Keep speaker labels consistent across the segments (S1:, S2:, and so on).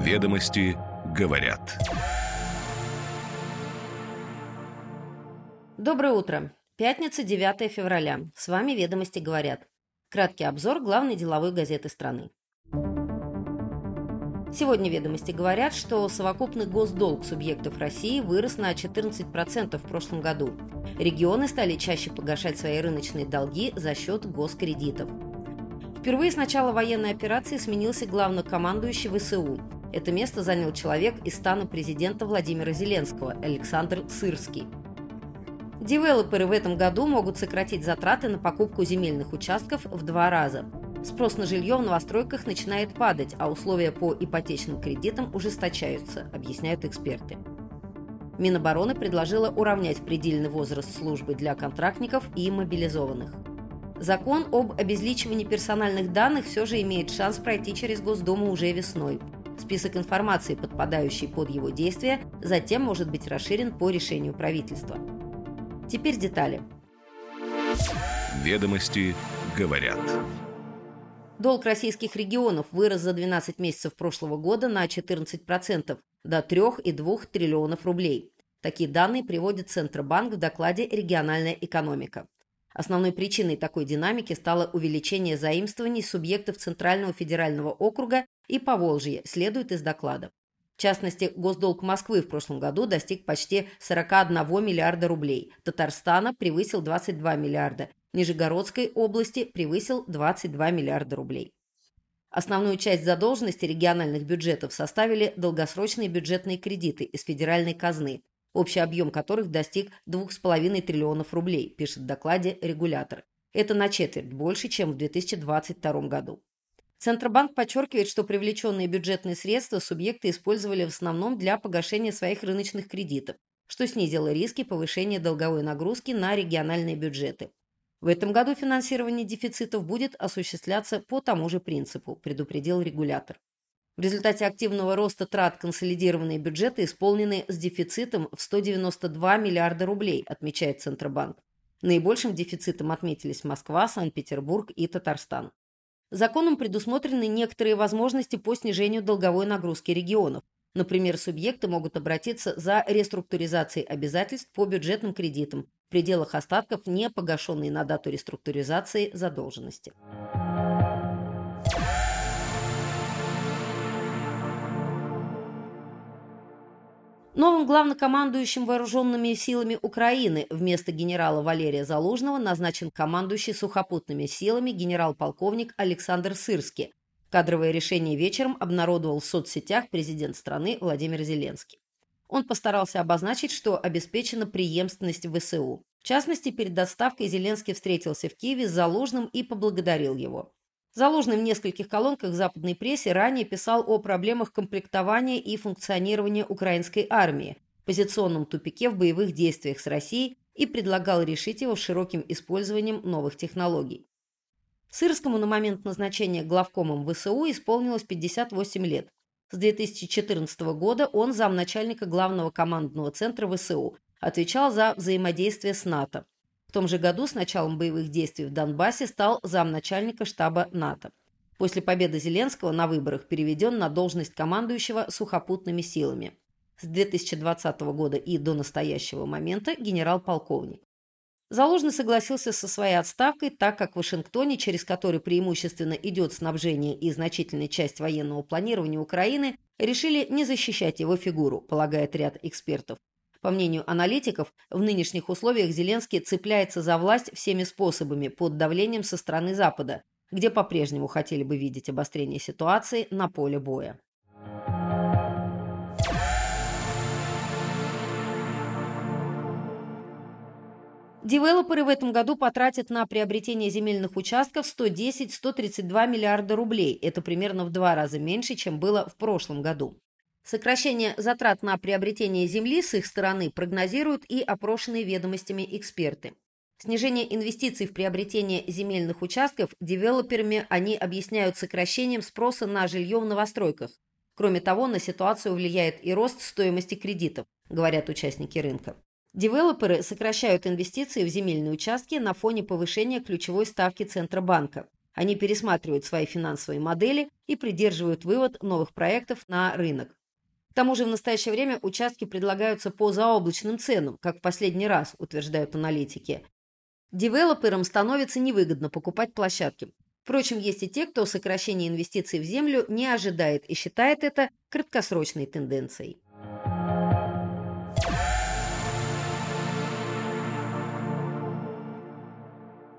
S1: Ведомости говорят.
S2: Доброе утро. Пятница, 9 февраля. С вами «Ведомости говорят». Краткий обзор главной деловой газеты страны. Сегодня «Ведомости» говорят, что совокупный госдолг субъектов России вырос на 14% в прошлом году. Регионы стали чаще погашать свои рыночные долги за счет госкредитов. Впервые с начала военной операции сменился главнокомандующий ВСУ. Это место занял человек из стана президента Владимира Зеленского, Александр Сырский. Девелоперы в этом году могут сократить затраты на покупку земельных участков в два раза – Спрос на жилье в новостройках начинает падать, а условия по ипотечным кредитам ужесточаются, объясняют эксперты. Минобороны предложила уравнять предельный возраст службы для контрактников и мобилизованных. Закон об обезличивании персональных данных все же имеет шанс пройти через Госдуму уже весной. Список информации, подпадающий под его действие, затем может быть расширен по решению правительства. Теперь детали.
S1: Ведомости говорят.
S2: Долг российских регионов вырос за 12 месяцев прошлого года на 14%, до 3,2 триллионов рублей. Такие данные приводит Центробанк в докладе «Региональная экономика». Основной причиной такой динамики стало увеличение заимствований субъектов Центрального федерального округа и Поволжья, следует из доклада. В частности, госдолг Москвы в прошлом году достиг почти 41 миллиарда рублей, Татарстана превысил 22 миллиарда, Нижегородской области превысил 22 миллиарда рублей. Основную часть задолженности региональных бюджетов составили долгосрочные бюджетные кредиты из федеральной казны, общий объем которых достиг 2,5 триллионов рублей, пишет в докладе регулятор. Это на четверть больше, чем в 2022 году. Центробанк подчеркивает, что привлеченные бюджетные средства субъекты использовали в основном для погашения своих рыночных кредитов, что снизило риски повышения долговой нагрузки на региональные бюджеты. В этом году финансирование дефицитов будет осуществляться по тому же принципу, предупредил регулятор. В результате активного роста трат консолидированные бюджеты исполнены с дефицитом в 192 миллиарда рублей, отмечает Центробанк. Наибольшим дефицитом отметились Москва, Санкт-Петербург и Татарстан. Законом предусмотрены некоторые возможности по снижению долговой нагрузки регионов. Например, субъекты могут обратиться за реструктуризацией обязательств по бюджетным кредитам в пределах остатков, не погашенной на дату реструктуризации задолженности. Новым главнокомандующим вооруженными силами Украины вместо генерала Валерия Залужного назначен командующий сухопутными силами генерал-полковник Александр Сырский. Кадровое решение вечером обнародовал в соцсетях президент страны Владимир Зеленский. Он постарался обозначить, что обеспечена преемственность в ВСУ. В частности, перед отставкой Зеленский встретился в Киеве с Залужным и поблагодарил его. Залужный в нескольких колонках западной прессе ранее писал о проблемах комплектования и функционирования украинской армии, позиционном тупике в боевых действиях с Россией и предлагал решить его широким использованием новых технологий. Сырскому на момент назначения главкомом ВСУ исполнилось 58 лет. С 2014 года он замначальника главного командного центра ВСУ, отвечал за взаимодействие с НАТО. В том же году с началом боевых действий в Донбассе стал замначальника штаба НАТО. После победы Зеленского на выборах переведен на должность командующего сухопутными силами. С 2020 года и до настоящего момента генерал-полковник. Залужный согласился со своей отставкой, так как в Вашингтоне, через который преимущественно идет снабжение и значительная часть военного планирования Украины, решили не защищать его фигуру, полагает ряд экспертов. По мнению аналитиков, в нынешних условиях Зеленский цепляется за власть всеми способами под давлением со стороны Запада, где по-прежнему хотели бы видеть обострение ситуации на поле боя. Девелоперы в этом году потратят на приобретение земельных участков 110-132 миллиарда рублей. Это примерно в два раза меньше, чем было в прошлом году. Сокращение затрат на приобретение земли с их стороны прогнозируют и опрошенные ведомостями эксперты. Снижение инвестиций в приобретение земельных участков девелоперами они объясняют сокращением спроса на жилье в новостройках. Кроме того, на ситуацию влияет и рост стоимости кредитов, говорят участники рынка. Девелоперы сокращают инвестиции в земельные участки на фоне повышения ключевой ставки Центробанка. Они пересматривают свои финансовые модели и придерживают вывод новых проектов на рынок. К тому же в настоящее время участки предлагаются по заоблачным ценам, как в последний раз, утверждают аналитики. Девелоперам становится невыгодно покупать площадки. Впрочем, есть и те, кто сокращение инвестиций в землю не ожидает и считает это краткосрочной тенденцией.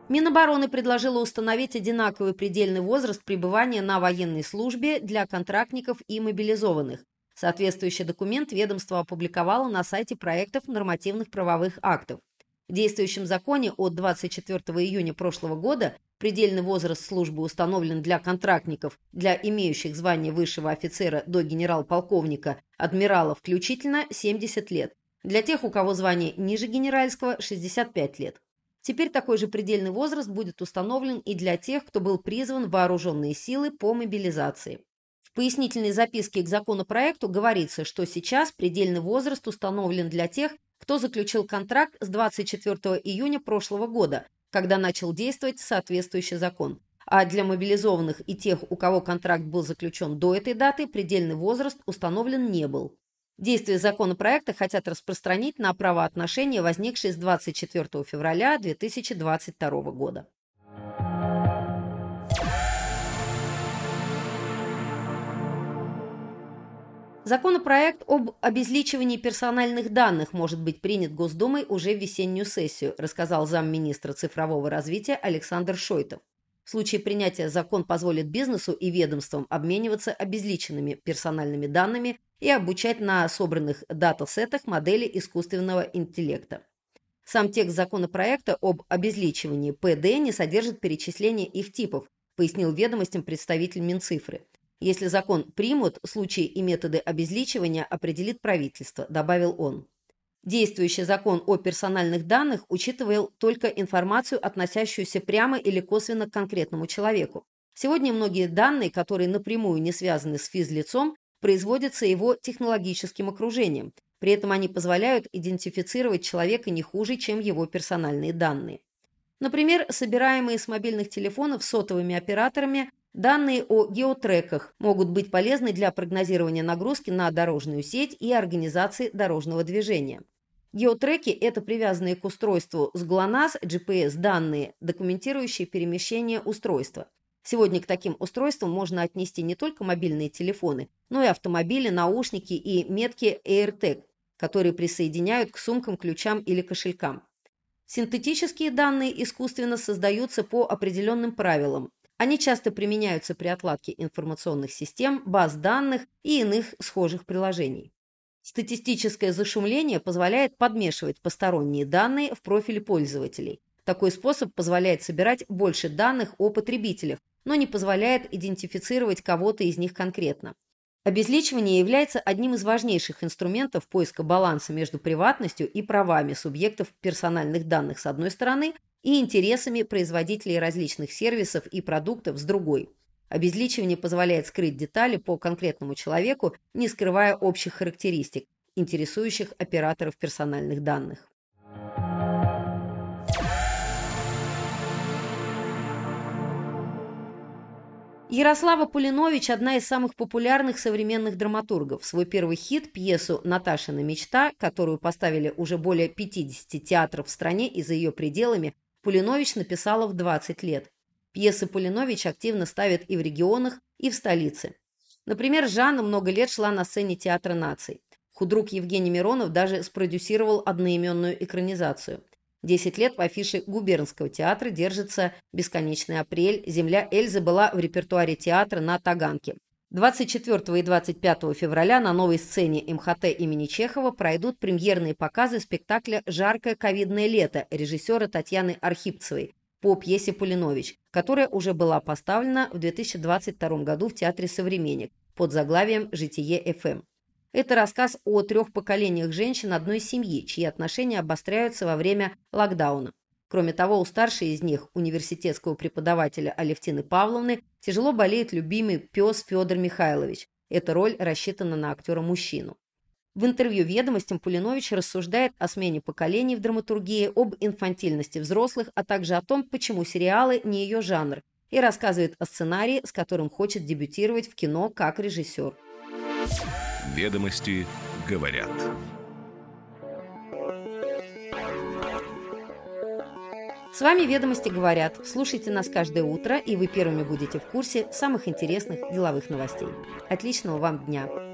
S2: Минобороны предложила установить одинаковый предельный возраст пребывания на военной службе для контрактников и мобилизованных. Соответствующий документ ведомство опубликовало на сайте проектов нормативных правовых актов. В действующем законе от 24 июня прошлого года предельный возраст службы установлен для контрактников, для имеющих звание высшего офицера до генерал-полковника, адмирала включительно 70 лет, для тех, у кого звание ниже генеральского – 65 лет. Теперь такой же предельный возраст будет установлен и для тех, кто был призван в вооруженные силы по мобилизации. В пояснительной записке к законопроекту говорится, что сейчас предельный возраст установлен для тех, кто заключил контракт с 24 июня прошлого года, когда начал действовать соответствующий закон. А для мобилизованных и тех, у кого контракт был заключен до этой даты, предельный возраст установлен не был. Действие законопроекта хотят распространить на правоотношения, возникшие с 24 февраля 2022 года. Законопроект об обезличивании персональных данных может быть принят Госдумой уже в весеннюю сессию, рассказал замминистра цифрового развития Александр Шойтов. В случае принятия закон позволит бизнесу и ведомствам обмениваться обезличенными персональными данными и обучать на собранных датасетах модели искусственного интеллекта. Сам текст законопроекта об обезличивании ПД не содержит перечисления их типов, пояснил ведомостям представитель Минцифры. Если закон примут, случаи и методы обезличивания определит правительство, добавил он. Действующий закон о персональных данных учитывал только информацию, относящуюся прямо или косвенно к конкретному человеку. Сегодня многие данные, которые напрямую не связаны с физлицом, производятся его технологическим окружением. При этом они позволяют идентифицировать человека не хуже, чем его персональные данные. Например, собираемые с мобильных телефонов сотовыми операторами данные о геотреках могут быть полезны для прогнозирования нагрузки на дорожную сеть и организации дорожного движения. Геотреки – это привязанные к устройству с ГЛОНАСС GPS данные, документирующие перемещение устройства. Сегодня к таким устройствам можно отнести не только мобильные телефоны, но и автомобили, наушники и метки AirTag, которые присоединяют к сумкам, ключам или кошелькам. Синтетические данные искусственно создаются по определенным правилам. Они часто применяются при отладке информационных систем, баз данных и иных схожих приложений. Статистическое зашумление позволяет подмешивать посторонние данные в профили пользователей. Такой способ позволяет собирать больше данных о потребителях, но не позволяет идентифицировать кого-то из них конкретно. Обезличивание является одним из важнейших инструментов поиска баланса между приватностью и правами субъектов персональных данных с одной стороны и интересами производителей различных сервисов и продуктов с другой. Обезличивание позволяет скрыть детали по конкретному человеку, не скрывая общих характеристик, интересующих операторов персональных данных. Ярослава Пулинович – одна из самых популярных современных драматургов. Свой первый хит, пьесу «Наташина мечта», которую поставили уже более 50 театров в стране и за ее пределами, Пулинович написала в 20 лет. Пьесы Пулинович активно ставят и в регионах, и в столице. Например, Жанна много лет шла на сцене Театра наций. Худрук Евгений Миронов даже спродюсировал одноименную экранизацию. Десять лет по афише губернского театра держится «Бесконечный апрель». «Земля Эльзы» была в репертуаре театра на Таганке. 24 и 25 февраля на новой сцене МХТ имени Чехова пройдут премьерные показы спектакля «Жаркое ковидное лето» режиссера Татьяны Архипцевой по пьесе Пулинович, которая уже была поставлена в 2022 году в Театре «Современник» под заглавием «Житие ФМ». Это рассказ о трех поколениях женщин одной семьи, чьи отношения обостряются во время локдауна. Кроме того, у старшей из них, университетского преподавателя Алевтины Павловны, тяжело болеет любимый пес Федор Михайлович. Эта роль рассчитана на актера-мужчину. В интервью «Ведомостям» Пулинович рассуждает о смене поколений в драматургии, об инфантильности взрослых, а также о том, почему сериалы не ее жанр, и рассказывает о сценарии, с которым хочет дебютировать в кино как режиссер.
S1: Ведомости говорят.
S2: С вами «Ведомости говорят». Слушайте нас каждое утро, и вы первыми будете в курсе самых интересных деловых новостей. Отличного вам дня!